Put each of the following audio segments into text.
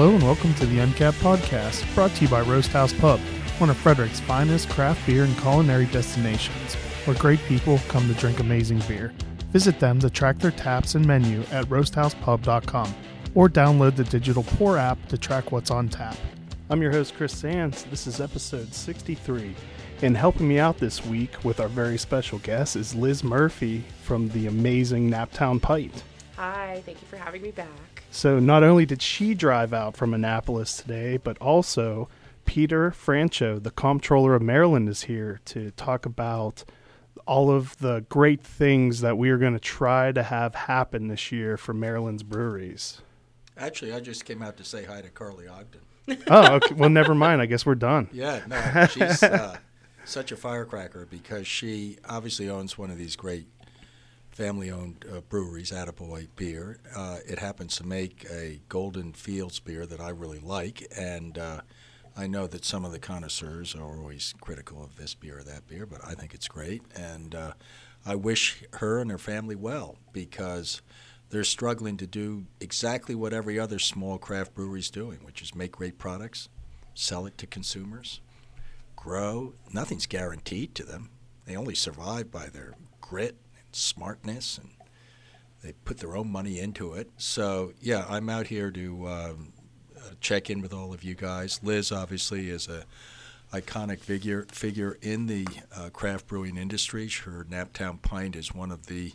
Hello and welcome to the Uncapped Podcast, brought to you by Roast House Pub, one of Frederick's finest craft beer and culinary destinations, where great people come to drink amazing beer. Visit them to track their taps and menu at roasthousepub.com or download the digital pour app to track what's on tap. I'm your host, Chris Sands. This is episode 63. And helping me out this week with our very special guest is Liz Murphy from the amazing Naptown Pint. Hi, thank you for having me back. So not only did she drive out from Annapolis today, but also Peter Franchot, the comptroller of Maryland, is here to talk about all of the great things that we are going to try to have happen this year for Maryland's breweries. Actually, I just came out to say hi to Carly Ogden. oh, okay. well, never mind. I guess we're done. Yeah, no, she's uh, such a firecracker because she obviously owns one of these great family-owned uh, breweries, Attaboy Beer. Uh, it happens to make a Golden Fields beer that I really like, and uh, I know that some of the connoisseurs are always critical of this beer or that beer, but I think it's great, and uh, I wish her and her family well because they're struggling to do exactly what every other small craft brewery is doing, which is make great products, sell it to consumers, grow. Nothing's guaranteed to them. They only survive by their grit smartness, and they put their own money into it. So, yeah, I'm out here to um, uh, check in with all of you guys. Liz, obviously, is a iconic figure figure in the uh, craft brewing industry. Her Naptown Pint is one of the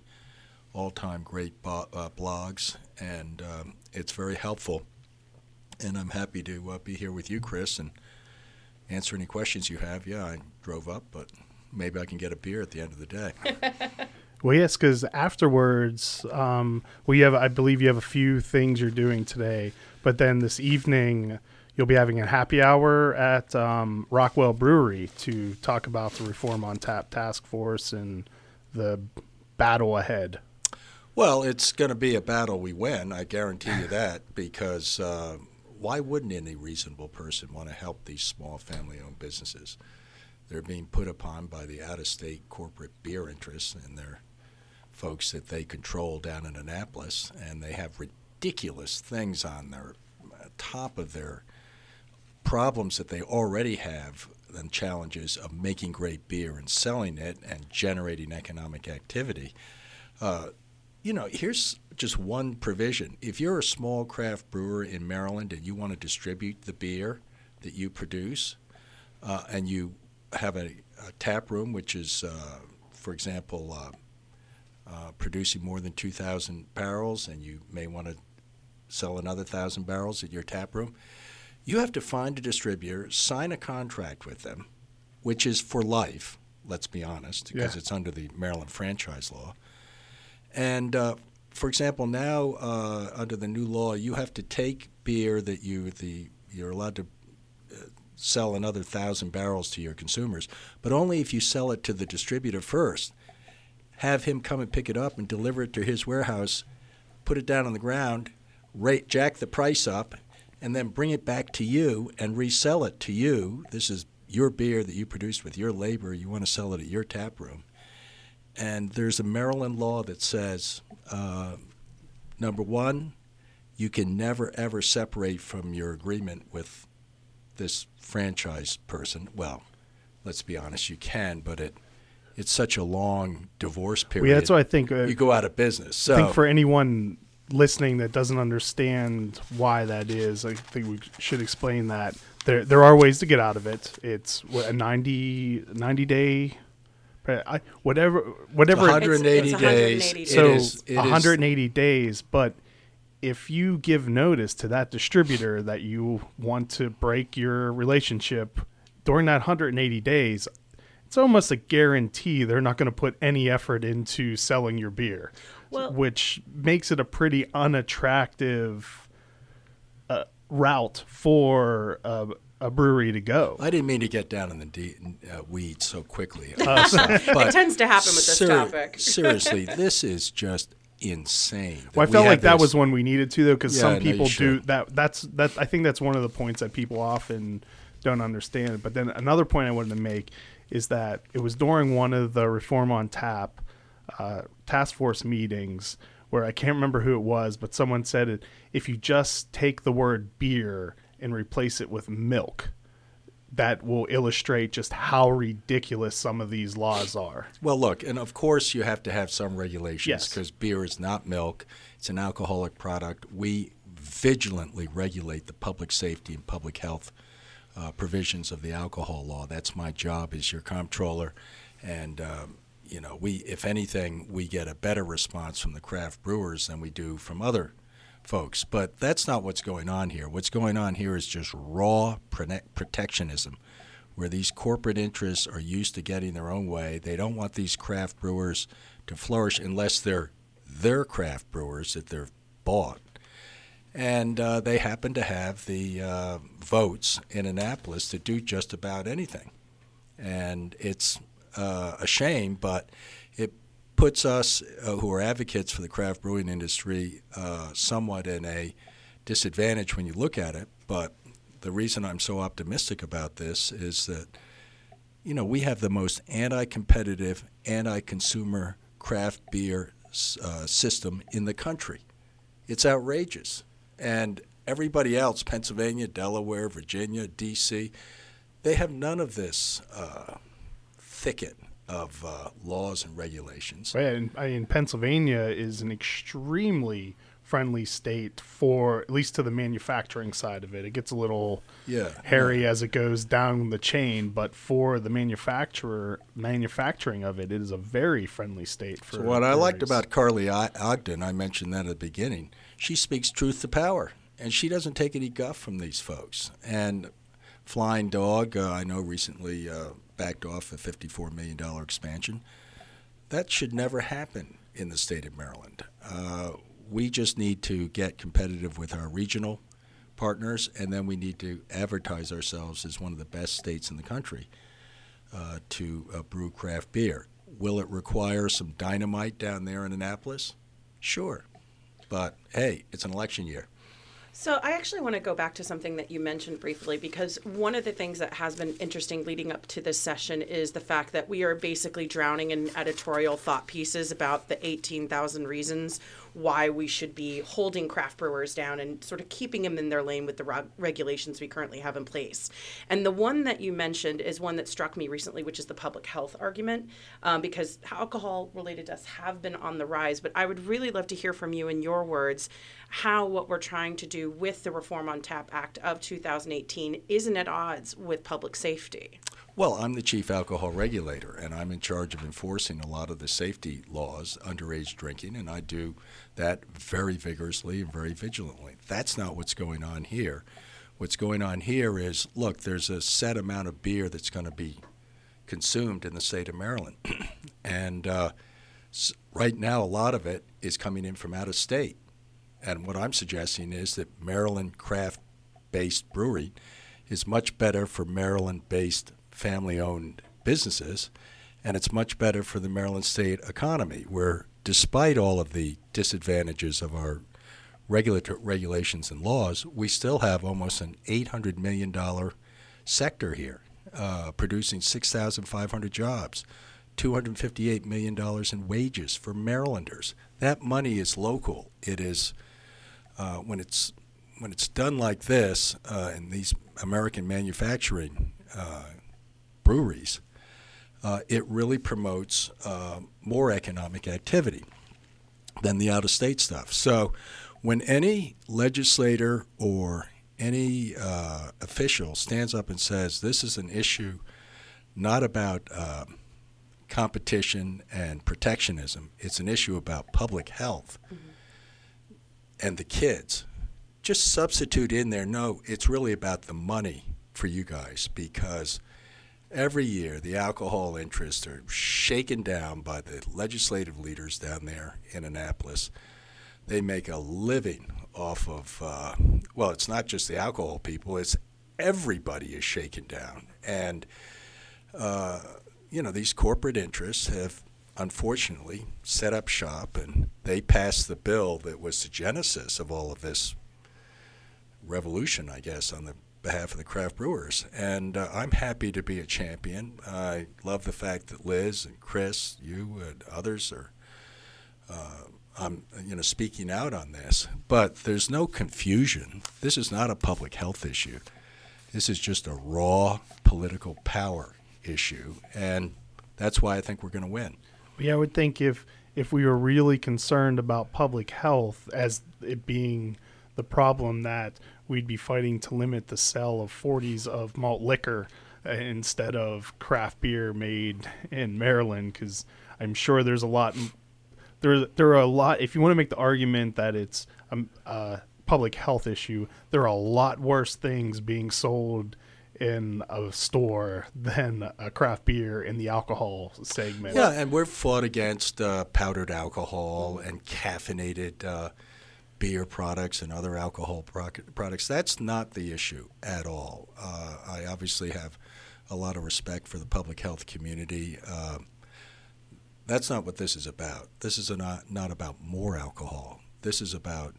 all-time great bo- uh, blogs, and um, it's very helpful. And I'm happy to uh, be here with you, Chris, and answer any questions you have. Yeah, I drove up, but maybe I can get a beer at the end of the day. Well, yes, because afterwards, um, well, you have, I believe you have a few things you're doing today, but then this evening you'll be having a happy hour at um, Rockwell Brewery to talk about the Reform on Tap task force and the battle ahead. Well, it's going to be a battle we win. I guarantee you that because uh, why wouldn't any reasonable person want to help these small family-owned businesses? They're being put upon by the out-of-state corporate beer interests and their folks that they control down in Annapolis, and they have ridiculous things on their uh, top of their problems that they already have and challenges of making great beer and selling it and generating economic activity. Uh, you know, here's just one provision. If you're a small craft brewer in Maryland and you want to distribute the beer that you produce, uh, and you have a, a, tap room which is, uh, for example, uh, producing more than 2,000 barrels, and you may want to sell another 1,000 barrels at your tap room, you have to find a distributor, sign a contract with them, which is for life, let's be honest, because yeah. it's under the Maryland franchise law. And uh, for example, now uh, under the new law, you have to take beer that you the you're allowed to uh, sell another thousand barrels to your consumers, but only if you sell it to the distributor first. Have him come and pick it up and deliver it to his warehouse, put it down on the ground, rate, jack the price up, and then bring it back to you and resell it to you. This is your beer that you produced with your labor. You want to sell it at your tap room. And there's a Maryland law that says uh, number one, you can never ever separate from your agreement with this franchise person. Well, let's be honest, you can, but it it's such a long divorce period. Well, yeah, that's why I think. Uh, you go out of business. So I think for anyone listening that doesn't understand why that is, I think we should explain that there there are ways to get out of it. It's what, a 90, 90 day I, whatever, whatever. 180 it's, it's days. 180 so is, 180 is. days, but if you give notice to that distributor that you want to break your relationship during that 180 days, it's almost a guarantee they're not going to put any effort into selling your beer, well, which makes it a pretty unattractive uh, route for uh, a brewery to go. I didn't mean to get down in the de- uh, weeds so quickly. Uh, it tends to happen with this ser- topic. seriously, this is just insane. Well, I felt like this. that was one we needed to though, because yeah, some people no, do that. That's that. I think that's one of the points that people often don't understand. But then another point I wanted to make is that it was during one of the Reform on Tap uh, task force meetings where I can't remember who it was, but someone said it, if you just take the word beer and replace it with milk, that will illustrate just how ridiculous some of these laws are. Well, look, and of course you have to have some regulations because yes. beer is not milk; it's an alcoholic product. We vigilantly regulate the public safety and public health uh, provisions of the alcohol law. That's my job as your comptroller, and um, you know, we if anything, we get a better response from the craft brewers than we do from other folks. But that's not what's going on here. What's going on here is just raw protectionism, where these corporate interests are used to getting their own way. They don't want these craft brewers to flourish unless they're their craft brewers that they're bought. And uh, they happen to have the uh, votes in Annapolis to do just about anything. And it's uh, a shame, but it puts us uh, who are advocates for the craft brewing industry uh, somewhat in a disadvantage when you look at it. But the reason I'm so optimistic about this is that you know we have the most anti-competitive, anti-consumer craft beer uh, system in the country. It's outrageous, and everybody else, Pennsylvania, Delaware, Virginia, D.C., they have none of this uh, thicket of uh, laws and regulations. Right, and I mean, Pennsylvania is an extremely friendly state for at least to the manufacturing side of it. It gets a little yeah, hairy yeah. as it goes down the chain, but for the manufacturer manufacturing of it, it is a very friendly state. For so what. I liked about Carly Ogden, I mentioned that at the beginning. She speaks truth to power, and she doesn't take any guff from these folks. And Flying Dog, uh, I know recently. Uh, backed off a $54 million expansion. That should never happen in the state of Maryland. Uh, we just need to get competitive with our regional partners, and then we need to advertise ourselves as one of the best states in the country uh, to uh, brew craft beer. Will it require some dynamite down there in Annapolis? Sure. But hey, it's an election year. So I actually want to go back to something that you mentioned briefly because one of the things that has been interesting leading up to this session is the fact that we are basically drowning in editorial thought pieces about the 18,000 reasons why we should be holding craft brewers down and sort of keeping them in their lane with the reg- regulations we currently have in place. And the one that you mentioned is one that struck me recently, which is the public health argument, um, because alcohol related deaths have been on the rise. But I would really love to hear from you in your words how what we're trying to do with the Reform on Tap Act of 2018 isn't at odds with public safety. Well, I'm the chief alcohol regulator, and I'm in charge of enforcing a lot of the safety laws, underage drinking, and I do that very vigorously and very vigilantly. That's not what's going on here. What's going on here is look, there's a set amount of beer that's going to be consumed in the state of Maryland. and uh, right now, a lot of it is coming in from out of state. And what I'm suggesting is that Maryland craft based brewery is much better for Maryland based family owned businesses, and it's much better for the Maryland state economy, where despite all of the disadvantages of our regulatory regulations and laws, we still have almost an $800 million sector here, uh, producing 6,500 jobs, $258 million in wages for Marylanders. That money is local. It is uh, when it's when it's done like this uh, in these American manufacturing uh, breweries, uh, it really promotes uh, more economic activity than the out of state stuff. So when any legislator or any uh, official stands up and says this is an issue not about uh, competition and protectionism, it's an issue about public health mm-hmm. and the kids, just substitute in there no, it's really about the money for you guys because every year the alcohol interests are shaken down by the legislative leaders down there in Annapolis. They make a living off of, uh, well, it's not just the alcohol people, it's everybody is shaken down. And, uh, you know, these corporate interests have unfortunately set up shop and they passed the bill that was the genesis of all of this revolution, I guess, on the behalf of the craft brewers. And uh, I'm happy to be a champion. I love the fact that Liz and Chris, you and others are uh, I'm you know speaking out on this, but there's no confusion. This is not a public health issue. This is just a raw political power issue, and that's why I think we're going to win. Yeah, I would think if if we were really concerned about public health as it being the problem that we'd be fighting to limit the sale of 40s of malt liquor uh, instead of craft beer made in Maryland because I'm sure there's a lot there there are a lot if you want to make the argument that it's a public health issue there are a lot worse things being sold in a store than a craft beer in the alcohol segment. Yeah, and we're fought against uh, powdered alcohol and caffeinated uh, beer products and other alcohol pro- products. That's not the issue at all. Uh, I obviously have a lot of respect for the public health community. Uh, that's not what this is about. This is not, not about more alcohol. This is about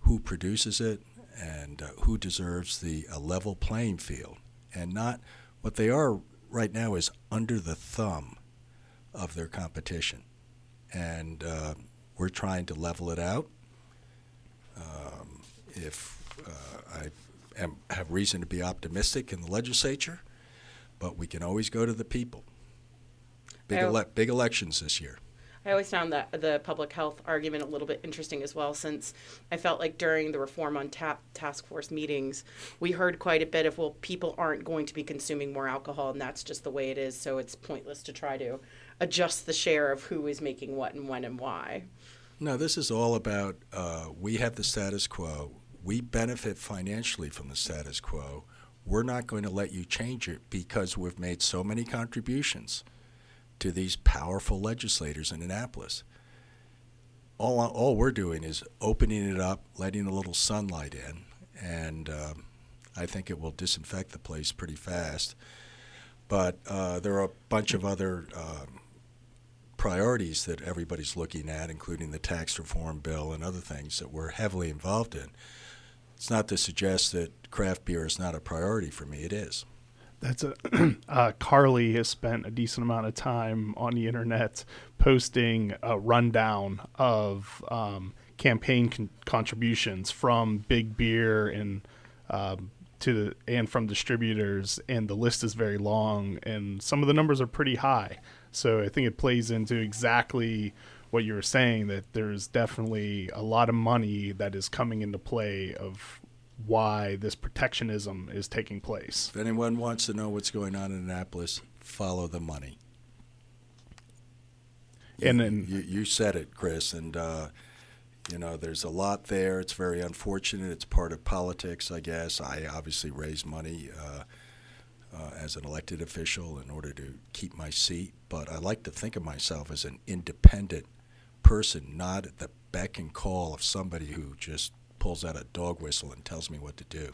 who produces it, and uh, who deserves the a level playing field, and not what they are right now is under the thumb of their competition, and uh, we're trying to level it out. Um, if uh, I am, have reason to be optimistic in the legislature, but we can always go to the people. Big, ele- big elections this year. I always found that the public health argument a little bit interesting as well, since I felt like during the reform on tap task force meetings, we heard quite a bit of, well, people aren't going to be consuming more alcohol, and that's just the way it is, so it's pointless to try to adjust the share of who is making what and when and why. No, this is all about uh, we have the status quo. We benefit financially from the status quo. We're not going to let you change it because we've made so many contributions to these powerful legislators in Annapolis. All, all we're doing is opening it up, letting a little sunlight in, and uh, I think it will disinfect the place pretty fast. But uh, there are a bunch of other uh, priorities that everybody's looking at, including the tax reform bill and other things that we're heavily involved in. It's not to suggest that craft beer is not a priority for me, it is that's a uh, Carly has spent a decent amount of time on the internet posting a rundown of um, campaign con- contributions from Big Beer and um, to the, and from distributors, and the list is very long, and some of the numbers are pretty high. So I think it plays into exactly what you were saying that there's definitely a lot of money that is coming into play of why this protectionism is taking place. If anyone wants to know what's going on in Annapolis, follow the money. And then you, you said it, Chris, and uh, you know there's a lot there. It's very unfortunate. It's part of politics, I guess. I obviously raise money uh, uh, as an elected official in order to keep my seat, but I like to think of myself as an independent person, not at the beck and call of somebody who just pulls out a dog whistle and tells me what to do.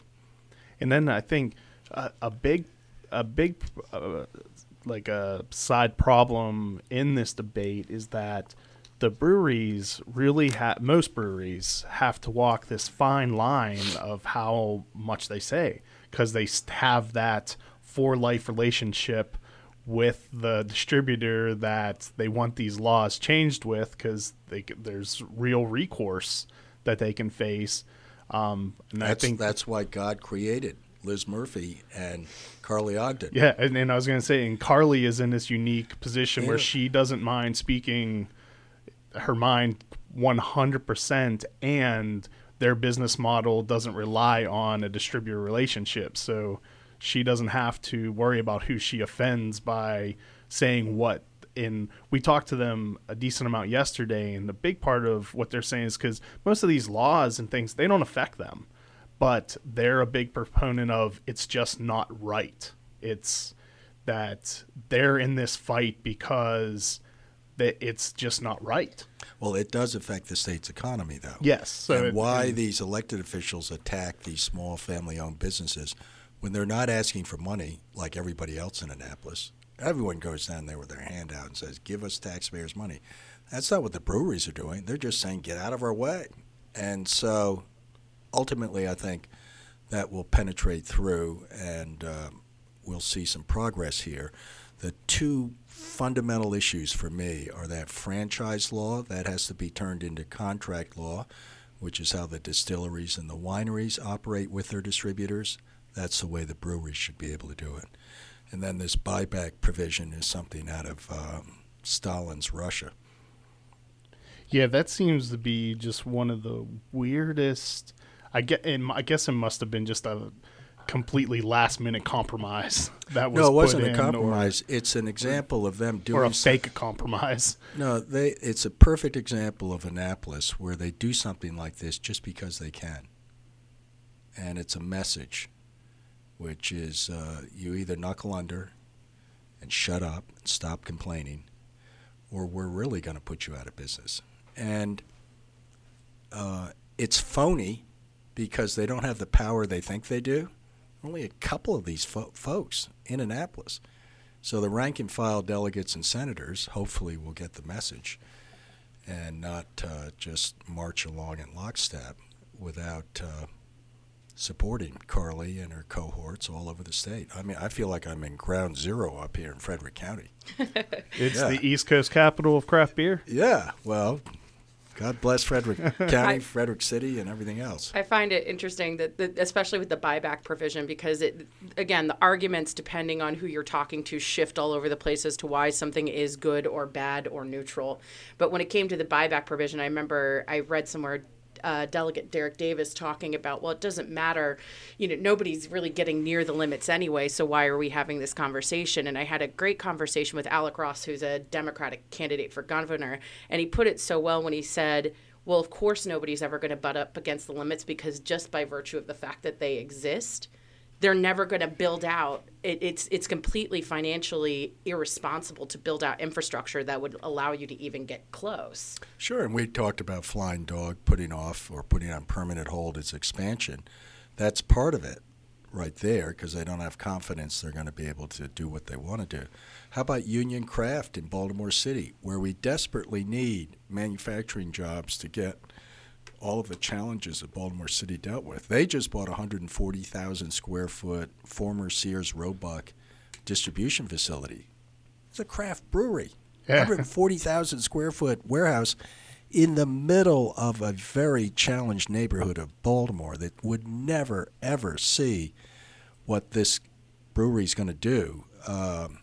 And then I think a, a big, a big, uh, like a side problem in this debate is that the breweries really have most breweries have to walk this fine line of how much they say because they have that for life relationship with the distributor that they want these laws changed with because there's real recourse that they can face. Um, and that's, I think that's why God created Liz Murphy and Carly Ogden. Yeah, and, and I was going to say, and Carly is in this unique position yeah. where she doesn't mind speaking her mind 100%, and their business model doesn't rely on a distributor relationship. So she doesn't have to worry about who she offends by saying what. And we talked to them a decent amount yesterday and the big part of what they're saying is because most of these laws and things they don't affect them but they're a big proponent of it's just not right. It's that they're in this fight because that it's just not right. Well it does affect the state's economy though. Yes so and it, why it, these elected officials attack these small family owned businesses when they're not asking for money like everybody else in annapolis Everyone goes down there with their hand out and says, "Give us taxpayers' money." That's not what the breweries are doing. They're just saying, "Get out of our way." And so, ultimately, I think that will penetrate through, and um, we'll see some progress here. the two fundamental issues for me are that franchise law that has to be turned into contract law, which is how the distilleries and the wineries operate with their distributors. That's the way the breweries should be able to do it. And then this buyback provision is something out of um, Stalin's Russia. Yeah, that seems to be just one of the weirdest. I get, and I guess it must have been just a completely last minute compromise that was no, it wasn't a compromise. it's an example of them doing or a fake compromise. No, they. It's a perfect example of Annapolis where they do something like this just because they can, and it's a message, which is uh, you either knuckle under, and shut up and stop complaining, or we're really going to put you out of business. And uh, it's phony because they don't have the power they think they do. Only a couple of these fo- folks in Annapolis. So the rank and file delegates and senators hopefully will get the message and not uh, just march along in lockstep without uh, supporting Carly and her cohorts all over the state. I mean, I feel like I'm in ground zero up here in Frederick County. It's Yeah. the East Coast capital of craft beer. Yeah, well, God bless Frederick County, Frederick City, and everything else. I find it interesting that, that, especially with the buyback provision, because it, again, the arguments, depending on who you're talking to, shift all over the place as to why something is good or bad or neutral. But when it came to the buyback provision, I remember I read somewhere uh, Delegate Dereck Davis talking about, well, it doesn't matter, you know, nobody's really getting near the limits anyway, so why are we having this conversation? And I had a great conversation with Alec Ross, who's a Democratic candidate for governor, and he put it so well when he said, well, of course, nobody's ever going to butt up against the limits because just by virtue of the fact that they exist, they're never going to build out. It, it's it's completely financially irresponsible to build out infrastructure that would allow you to even get close. Sure, and we talked about Flying Dog putting off or putting on permanent hold its expansion. That's part of it right there because they don't have confidence they're going to be able to do what they want to do. How about Union Craft in Baltimore City, where we desperately need manufacturing jobs to get all of the challenges that Baltimore City dealt with? They just bought a 140,000 square foot former Sears Roebuck distribution facility. It's a craft brewery. Yeah. 140,000 square foot warehouse in the middle of a very challenged neighborhood of Baltimore that would never, ever see what this brewery is going to do um,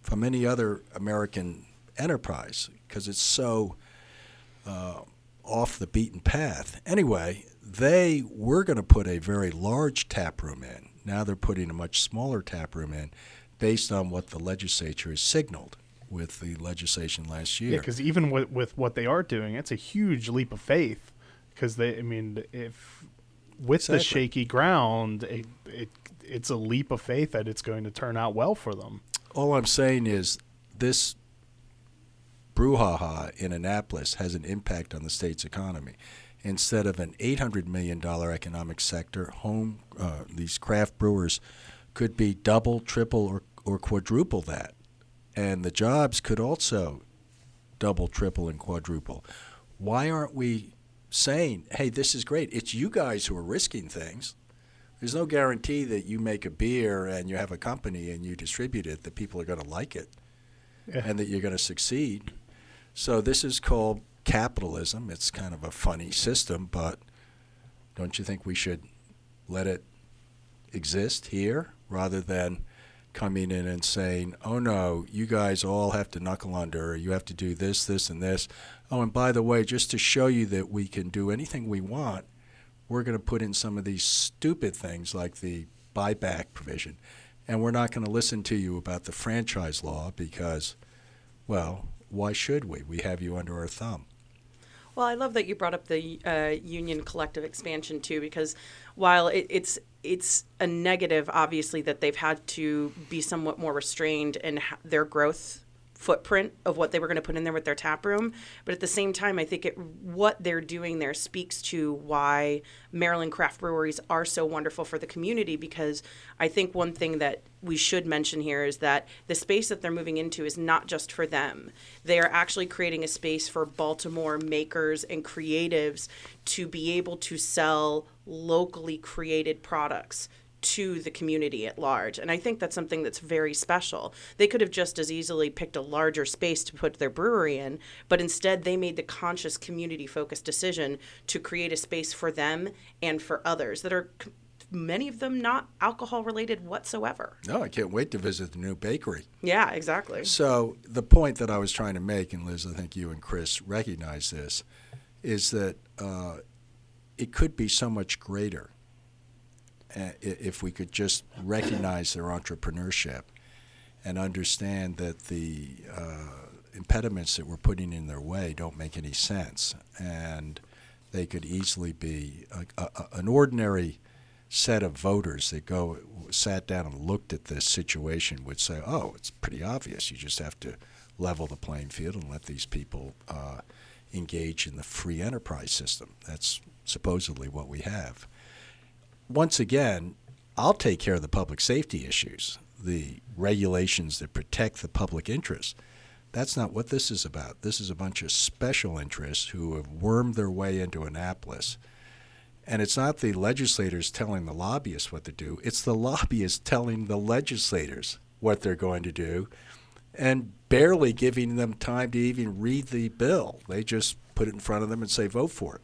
from any other American enterprise because it's so uh, off the beaten path. Anyway, they were going to put a very large tap room in. Now they're putting a much smaller tap room in based on what the legislature has signaled with the legislation last year. Yeah, because even with, with what they are doing, it's a huge leap of faith. Because they, I mean, if with the shaky ground, it, it it's a leap of faith that it's going to turn out well for them. All I'm saying is this brouhaha in Annapolis has an impact on the state's economy. Instead of an $800 million economic sector, home uh, these craft brewers could be double, triple, or, or quadruple that. And the jobs could also double, triple, and quadruple. Why aren't we saying, hey, this is great? It's you guys who are risking things. There's no guarantee that you make a beer and you have a company and you distribute it that people are going to like it Yeah. and that you're going to succeed. So this is called capitalism. It's kind of a funny system, but don't you think we should let it exist here rather than coming in and saying, "Oh no, you guys all have to knuckle under. You have to do this, this, and this." Oh, and by the way, just to show you that we can do anything we want, we're going to put in some of these stupid things like the buyback provision, and we're not going to listen to you about the franchise law because, well, why should we? We have you under our thumb. Well, I love that you brought up the uh, union collective expansion too, because while it, it's it's a negative, obviously, that they've had to be somewhat more restrained in their growth footprint of what they were going to put in there with their tap room. But at the same time, I think it, what they're doing there speaks to why Maryland craft breweries are so wonderful for the community. Because I think one thing that we should mention here is that the space that they're moving into is not just for them. They are actually creating a space for Baltimore makers and creatives to be able to sell locally created products to the community at large. And I think that's something that's very special. They could have just as easily picked a larger space to put their brewery in, but instead they made the conscious community focused decision to create a space for them and for others that are many of them not alcohol related whatsoever. No, I can't wait to visit the new bakery. Yeah, exactly. So the point that I was trying to make, and Liz, I think you and Chris recognize this, is that uh, it could be so much greater if we could just recognize their entrepreneurship and understand that the uh, impediments that we're putting in their way don't make any sense, and they could easily be a, a, an ordinary set of voters that go sat down and looked at this situation would say, "Oh, it's pretty obvious. You just have to level the playing field and let these people uh, engage in the free enterprise system. That's supposedly what we have." Once again, I'll take care of the public safety issues, the regulations that protect the public interest. That's not what this is about. This is a bunch of special interests who have wormed their way into Annapolis and it's not the legislators telling the lobbyists what to do, it's the lobbyists telling the legislators what they're going to do and barely giving them time to even read the bill. They just put it in front of them and say, vote for it.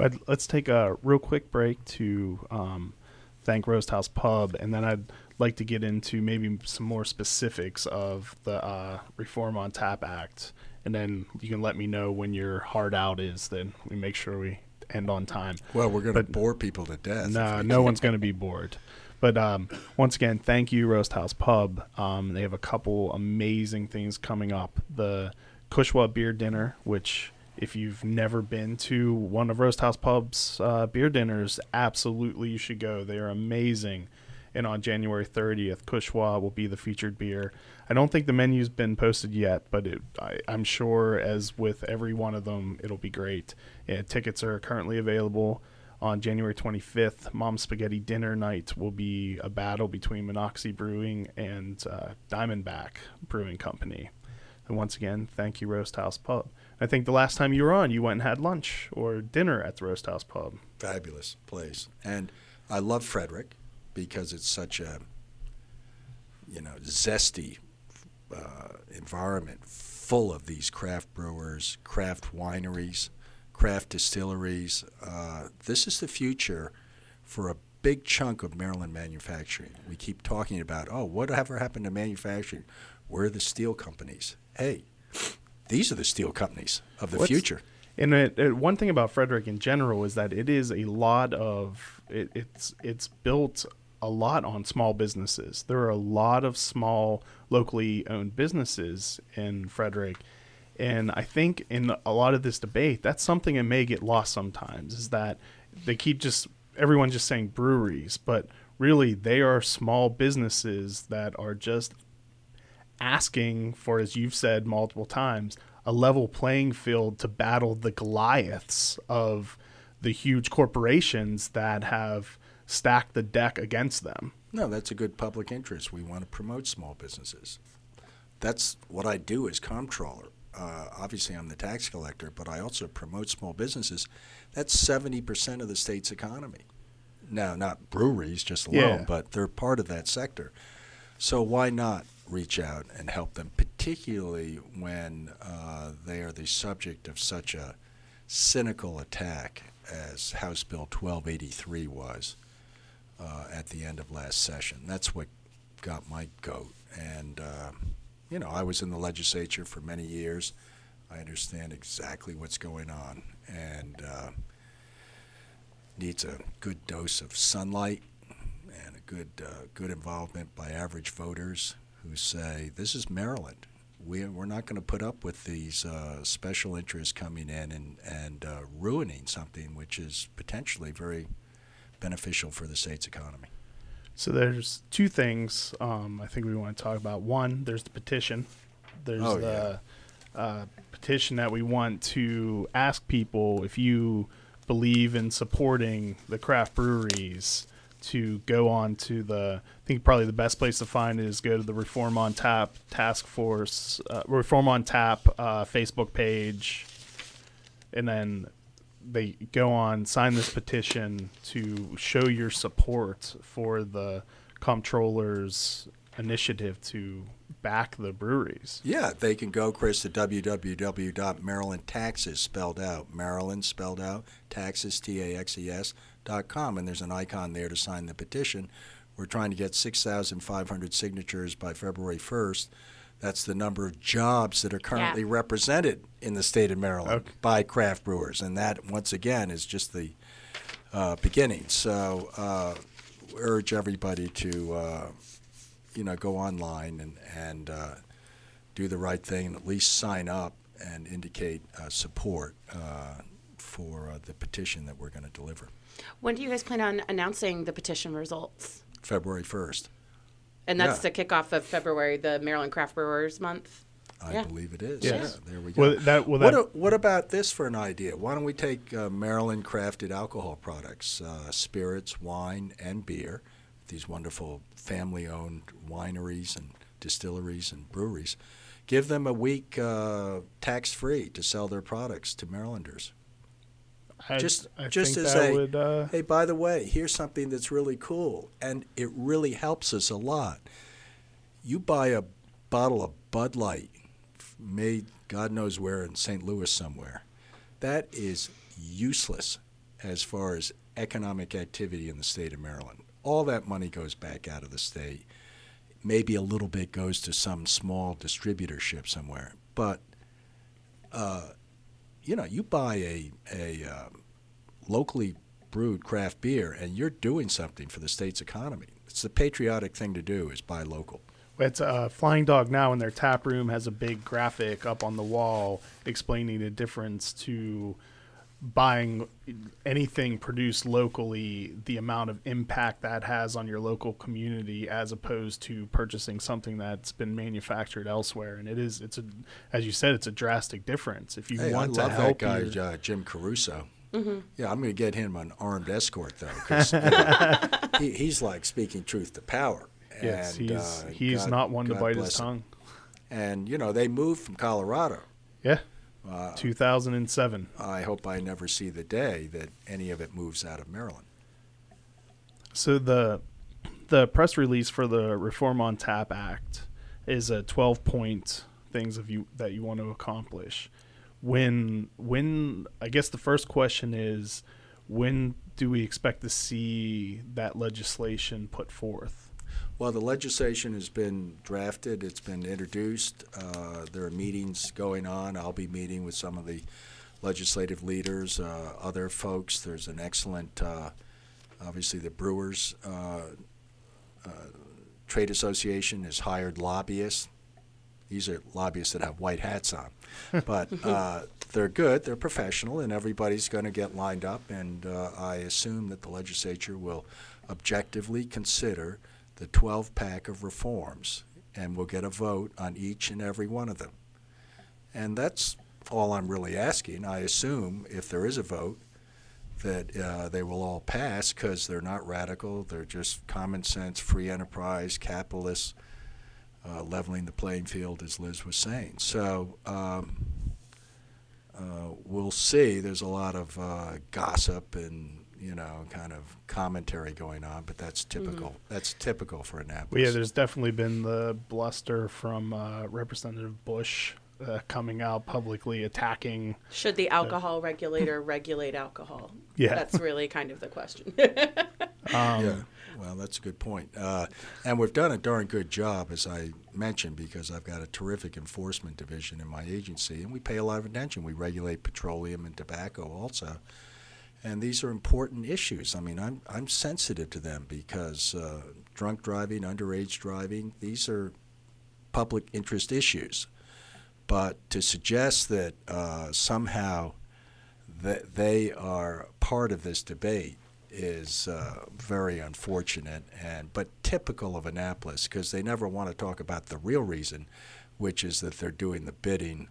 But let's take a real quick break to um, thank Roast House Pub, and then I'd like to get into maybe some more specifics of the uh, Reform on Tap Act. And then you can let me know when your hard out is. Then we make sure we end on time. Well, we're going to bore people to death. No, no one's going to be bored. But um, once again, thank you, Roast House Pub. Um, they have a couple amazing things coming up. The Kushwa Beer Dinner, which if you've never been to one of Roast House Pub's uh, beer dinners, absolutely you should go. They are amazing. And on January 30th, Kushwa will be the featured beer. I don't think the menu's been posted yet, but it, I, am sure, as with every one of them, it'll be great. Yeah, tickets are currently available on January 25th. Mom Spaghetti Dinner Night will be a battle between Monocacy Brewing and uh, Diamondback Brewing Company. And once again, thank you, Roast House Pub. I think the last time you were on, you went and had lunch or dinner at the Roast House Pub. Fabulous place. And I love Frederick because it's such a, you know, zesty uh, environment full of these craft brewers, craft wineries, craft distilleries. Uh, this is the future for a big chunk of Maryland manufacturing. We keep talking about, oh, whatever happened to manufacturing? Where are the steel companies? Hey, these are the steel companies of the What's, future. And it, it, one thing about Frederick in general is that it is a lot of it, it's it's built a lot on small businesses. There are a lot of small locally owned businesses in Frederick. And I think in a lot of this debate, that's something that may get lost sometimes is that they keep just everyone just saying breweries, but really they are small businesses that are just asking for, as you've said multiple times, a level playing field to battle the Goliaths of the huge corporations that have stacked the deck against them. No, that's a good public interest. We want to promote small businesses. That's what I do as comptroller. Uh, obviously, I'm the tax collector, but I also promote small businesses. That's 70% of the state's economy. Now, not breweries just alone, yeah. but they're part of that sector. So why not reach out and help them, particularly when uh, they are the subject of such a cynical attack as House Bill 1283 was? uh, at the end of last session. That's what got my goat. And, uh, you know, I was in the legislature for many years. I understand exactly what's going on and uh, needs a good dose of sunlight good, uh, good involvement by average voters who say, this is Maryland. We, we're not going to put up with these uh, special interests coming in and, and uh, ruining something which is potentially very beneficial for the state's economy. So there's two things um, I think we want to talk about. One, there's the petition. There's oh, the yeah. uh, petition that we want to ask people if you believe in supporting the craft breweries to go on to the I think probably the best place to find is go to the Reform on Tap task force uh, Reform on Tap uh, Facebook page. And then they go on sign this petition to show your support for the comptroller's initiative to back the breweries. Yeah, they can go, Chris, to www.marylandtaxes spelled out, Maryland spelled out, taxes, T A X E S, dot com, and there's an icon there to sign the petition. We're trying to get 6,500 signatures by February 1st. That's the number of jobs that are currently represented in the state of Maryland Okay. by craft brewers, and that, once again, is just the uh, beginning. So, uh, urge everybody to, uh, you know, go online and and uh, do the right thing and at least sign up and indicate uh, support uh, for uh, the petition that we're going to deliver When do you guys plan on announcing the petition results? February 1st. And that's Yeah. the kickoff of February, the Maryland Craft Brewers Month. I Yeah. believe it is. Yes. Yeah, there we go. Well, that well what, that a- what about this for an idea? Why don't we take uh, Maryland crafted alcohol products, uh, spirits, wine, and beer, these wonderful family owned wineries and distilleries and breweries, give them a week uh, tax free to sell their products to Marylanders? I, just- I just as a- would uh, Hey, by the way, here's something that's really cool, and it really helps us a lot. You buy a bottle of Bud Light, made God knows where in St. Louis somewhere. That is useless as far as economic activity in the state of Maryland. All that money goes back out of the state. Maybe a little bit goes to some small distributorship somewhere, but uh, you know, you buy a a um, locally brewed craft beer and you're doing something for the state's economy. It's the patriotic thing to do is buy local. It's uh, Flying Dog now in their tap room has a big graphic up on the wall explaining the difference to buying anything produced locally, the amount of impact that has on your local community, as opposed to purchasing something that's been manufactured elsewhere. And it is, it's a, as you said, it's a drastic difference. If you Hey, I want love to that help guy, your- uh, Jim Caruso. Mm-hmm. Yeah, I'm going to get him an armed escort though, 'cause, you know, he, he's like speaking truth to power. yes, And, he's uh, he's God- not one to bite his bless him. tongue. And you know, they moved from Colorado. Yeah, Uh, 2007. I hope I never see the day that any of it moves out of Maryland. So the the press release for the Reform on Tap Act is a 12 point things of you that you want to accomplish. When when I guess the first question is when do we expect to see that legislation put forth? Well, the legislation has been drafted, it's been introduced, uh, there are meetings going on. I'll be meeting with some of the legislative leaders, uh, other folks. There's an excellent, uh, obviously, the Brewers uh, uh, Trade Association has hired lobbyists. These are lobbyists that have white hats on, but uh, they're good, they're professional, and everybody's going to get lined up. And uh, I assume that the legislature will objectively consider the 12 pack of reforms and we'll get a vote on each and every one of them. And that's all I'm really asking. I assume if there is a vote, that uh, they will all pass because they're not radical. They're just common sense, free enterprise, capitalists, uh, leveling the playing field, as Liz was saying. So um, uh, we'll see. There's a lot of uh, gossip and you know, kind of commentary going on, but that's typical. That's typical for Annapolis. Well, yeah, there's definitely been the bluster from uh, Representative Busch uh, coming out publicly attacking. Should the alcohol regulator regulate alcohol? Yeah. That's really kind of the question. Um, yeah, well, that's a good point. Uh, and we've done a darn good job, as I mentioned, because I've got a terrific enforcement division in my agency, and we pay a lot of attention. We regulate petroleum and tobacco also. And these are important issues. I mean, I'm, I'm sensitive to them because uh, drunk driving, underage driving, these are public interest issues. But to suggest that uh, somehow that they are part of this debate is uh, very unfortunate and but typical of Annapolis because they never want to talk about the real reason, which is that they're doing the bidding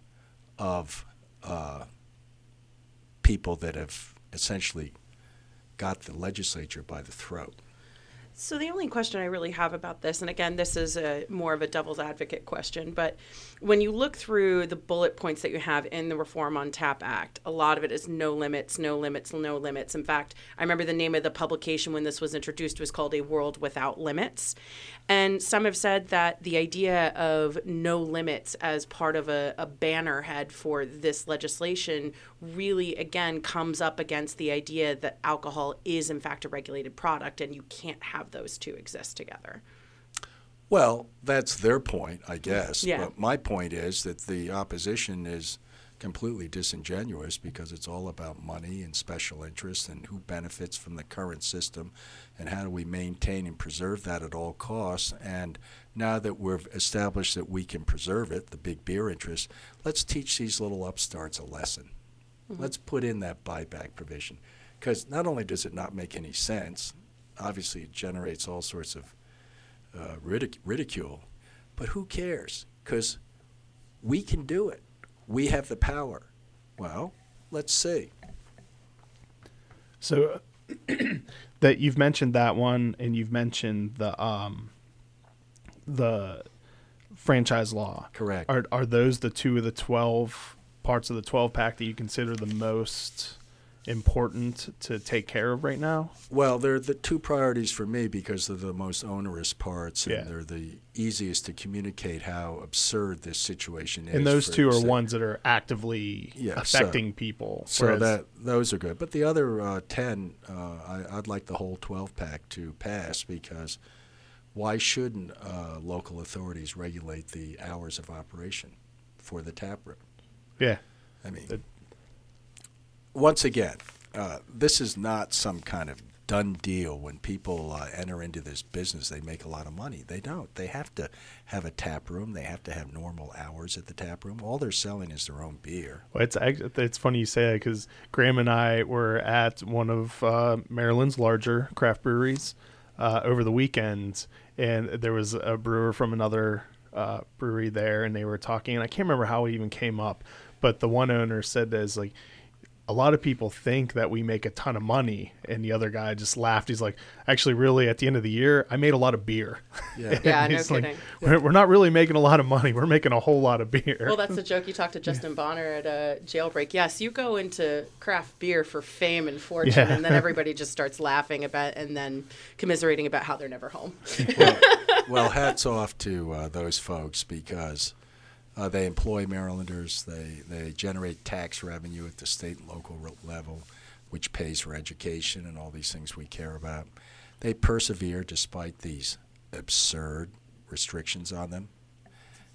of uh, people that have essentially got the legislature by the throat. So the only question I really have about this, and again, this is a more of a devil's advocate question, but when you look through the bullet points that you have in the Reform on Tap Act, a lot of it is no limits, no limits, no limits. In fact, I remember the name of the publication when this was introduced was called A World Without Limits. And some have said that the idea of no limits as part of a, a banner head for this legislation really, again, comes up against the idea that alcohol is, in fact, a regulated product and you can't have those two exist together. Well, that's their point, I guess. Yeah. But my point is that the opposition is completely disingenuous because it's all about money and special interests and who benefits from the current system and how do we maintain and preserve that at all costs. And now that we've established that we can preserve it, the big beer interest, let's teach these little upstarts a lesson. Let's put in that buyback provision because not only does it not make any sense, obviously it generates all sorts of uh, ridic- ridicule, but who cares? Because we can do it. We have the power. Well, let's see. So that you've mentioned that one, and you've mentioned the um, the franchise law. Correct. Are are those the two of the twelve parts of the twelve pack that you consider the most important to take care of right now? Well, they're the two priorities for me because they're the most onerous parts and Yeah. they're the easiest to communicate how absurd this situation is. And those two are ones that are actively Yeah, so- affecting people. So that those are good, but the other uh, ten, uh, I, I'd like the whole twelve pack to pass because why shouldn't uh, local authorities regulate the hours of operation for the tap room? Yeah, I mean, That- once again, uh, this is not some kind of done deal. When people uh, enter into this business, they make a lot of money. They don't. They have to have a tap room. They have to have normal hours at the tap room. All they're selling is their own beer. Well, it's it's funny you say that because Graham and I were at one of uh, Maryland's larger craft breweries uh, over the weekend, and there was a brewer from another uh, brewery there, and they were talking, and I can't remember how it even came up, but the one owner said that is like. A lot of people think that we make a ton of money, and the other guy just laughed. He's like, "Actually, really, at the end of the year, I made a lot of beer." Yeah. Yeah, no he's like, kidding. we're, we're not really making a lot of money. We're making a whole lot of beer. Well, that's the joke you talked to Justin Bonner at a jailbreak. Yes, you go into craft beer for fame and fortune, Yeah. and then everybody just starts laughing about and then commiserating about how they're never home. well, well, hats off to uh, those folks because uh, they employ Marylanders. They they generate tax revenue at the state and local level, which pays for education and all these things we care about. They persevere despite these absurd restrictions on them,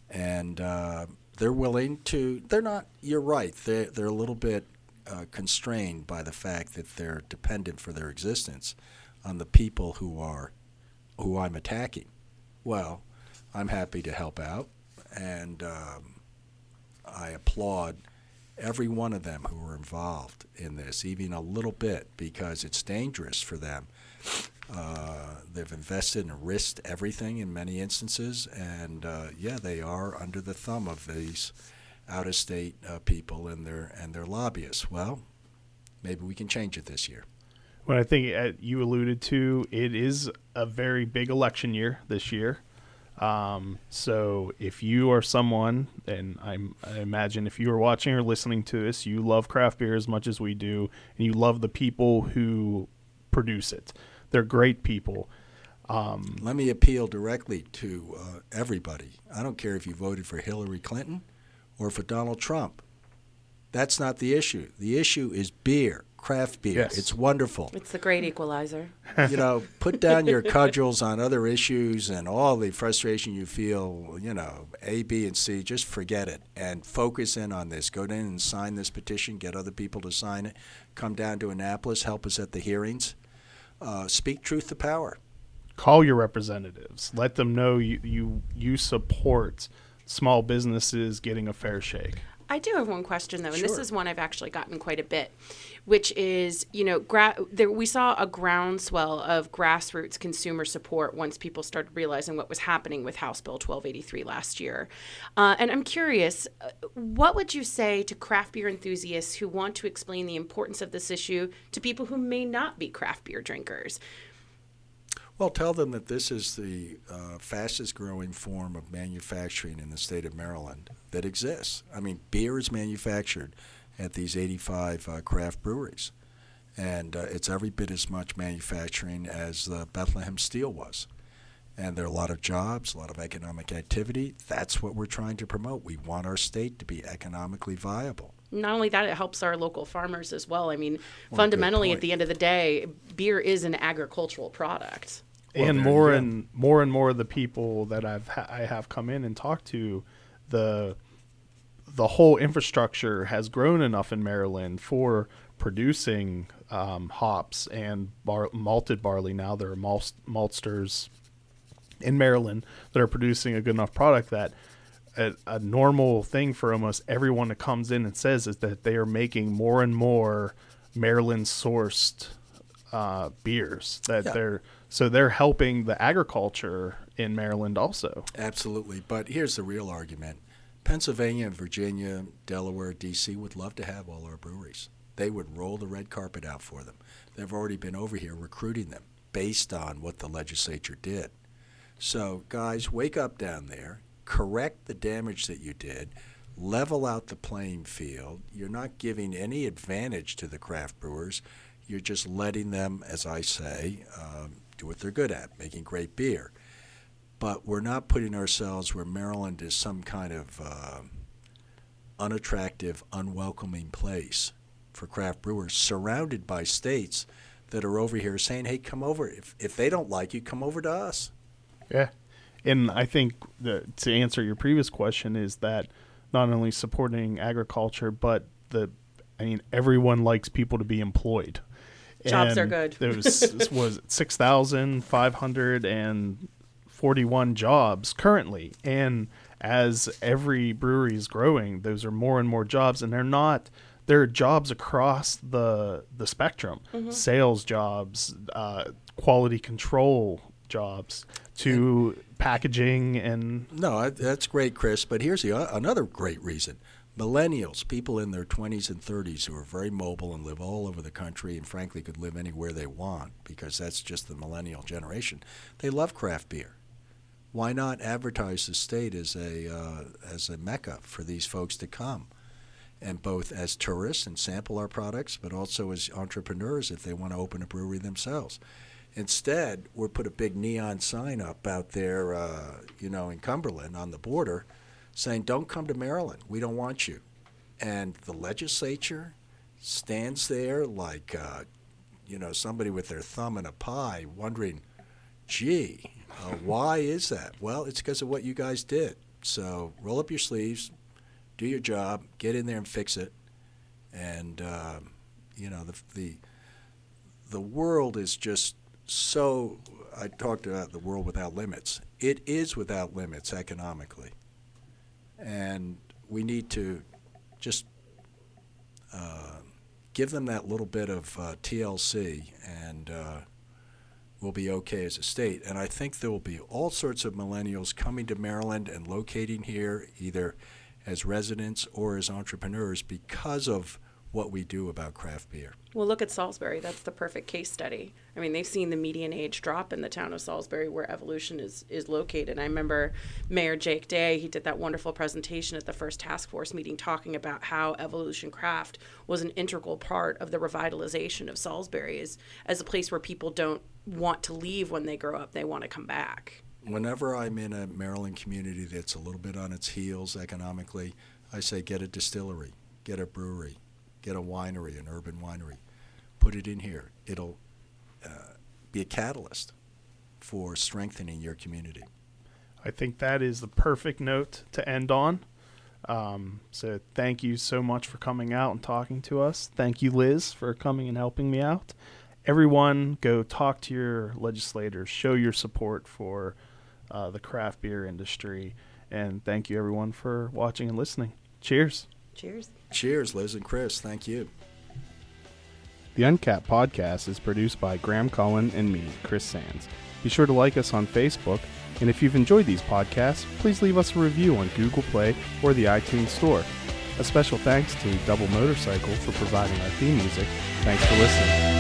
and uh, they're willing to. They're not. You're right. They're they're a little bit uh, constrained by the fact that they're dependent for their existence on the people who are who I'm attacking. Well, I'm happy to help out, and um, I applaud every one of them who were involved in this, even a little bit, because it's dangerous for them. Uh, they've invested and risked everything in many instances, and uh, yeah, they are under the thumb of these out-of-state uh, people and their and their lobbyists. Well, maybe we can change it this year. Well, I think uh, you alluded to, it is a very big election year this year. Um, so if you are someone, and I'm, I imagine if you are watching or listening to this, you love craft beer as much as we do, and you love the people who produce it. They're great people. Um, Let me appeal directly to uh, everybody. I don't care if you voted for Hillary Clinton or for Donald Trump. That's not the issue. The issue is beer, craft beer. Yes. It's wonderful. It's the great equalizer. you know, put down your cudgels on other issues and all the frustration you feel, you know, A, B, and C, just forget it and focus in on this. Go in and sign this petition, get other people to sign it. Come down to Annapolis, help us at the hearings. Uh, speak truth to power. call your representatives. Let them know you you, you support small businesses getting a fair shake. I do have one question though, and this is one I've actually gotten quite a bit, which is you know gra- there, we saw a groundswell of grassroots consumer support once people started realizing what was happening with House Bill 1283 last year, uh, and I'm curious, uh, what would you say to craft beer enthusiasts who want to explain the importance of this issue to people who may not be craft beer drinkers? Well, tell them that this is the uh, fastest growing form of manufacturing in the state of Maryland that exists. I mean, beer is manufactured at these 85 uh, craft breweries, and uh, it's every bit as much manufacturing as uh, Bethlehem Steel was. And there are a lot of jobs, a lot of economic activity. That's what we're trying to promote. We want our state to be economically viable not only that, it helps our local farmers as well. I mean, well, fundamentally, at the end of the day, beer is an agricultural product. Well, and more and more and more of the people that I've ha- I have come in and talked to, the the whole infrastructure has grown enough in Maryland for producing um, hops and bar- malted barley. Now there are malt- maltsters in Maryland that are producing a good enough product that a, a, normal thing for almost everyone that comes in and says is that they are making more and more Maryland sourced uh, beers that yeah. they're so they're helping the agriculture in Maryland also. Absolutely, but here's the real argument: Pennsylvania, Virginia, Delaware, D.C. would love to have all our breweries. They would roll the red carpet out for them. They've already been over here recruiting them based on what the legislature did. So, guys, wake up down there correct the damage that you did, level out the playing field. You're not giving any advantage to the craft brewers. You're just letting them, as I say, um, do what they're good at, making great beer. But we're not putting ourselves where Maryland is some kind of uh, unattractive, unwelcoming place for craft brewers, surrounded by states that are over here saying, "Hey, come over. If if they don't like you, come over to us." Yeah, and I think the, to answer your previous question is that not only supporting agriculture, but the, I mean, everyone likes people to be employed. Jobs and are good. there was was six thousand five hundred and forty one jobs currently, and as every brewery is growing, those are more and more jobs, and they're not. There are jobs across the the spectrum: mm-hmm. sales jobs, uh, quality control jobs to packaging and no that's great chris but here's the, another great reason millennials people in their 20s and 30s who are very mobile and live all over the country and frankly could live anywhere they want because that's just the millennial generation they love craft beer why not advertise the state as a uh, as a mecca for these folks to come and both as tourists and sample our products but also as entrepreneurs if they want to open a brewery themselves Instead, we put a big neon sign up out there, uh, you know, in Cumberland on the border, saying, "Don't come to Maryland. We don't want you." And the legislature stands there like, uh, you know, somebody with their thumb in a pie, wondering, "Gee, uh, why is that?" Well, it's because of what you guys did. So roll up your sleeves, do your job, get in there and fix it, and uh, you know the the the world is just so I talked about the world without limits. It is without limits economically, and we need to just uh, give them that little bit of uh, TLC, and we'll be okay as a state. And I think there will be all sorts of millennials coming to Maryland and locating here, either as residents or as entrepreneurs, because of what we do about craft beer. Well, look at Salisbury. That's the perfect case study. I mean, they've seen the median age drop in the town of Salisbury where Evolution is, is located. I remember Mayor Jake Day, he did that wonderful presentation at the first task force meeting talking about how Evolution Craft was an integral part of the revitalization of Salisbury as, as a place where people don't want to leave when they grow up, they want to come back. Whenever I'm in a Maryland community that's a little bit on its heels economically, I say get a distillery, get a brewery, get a winery, an urban winery, put it in here. It'll uh, be a catalyst for strengthening your community. I think that is the perfect note to end on. Um, so thank you so much for coming out and talking to us. Thank you, Liz, for coming and helping me out. Everyone, go talk to your legislators, show your support for uh, the craft beer industry, and thank you, everyone, for watching and listening. Cheers. Cheers. Cheers, Liz and Chris. Thank you. The Uncapped podcast is produced by Graham Cullen and me, Chris Sands. Be sure to like us on Facebook, and if you've enjoyed these podcasts, please leave us a review on Google Play or the iTunes Store. A special thanks to Double Motorcycle for providing our theme music. Thanks for listening.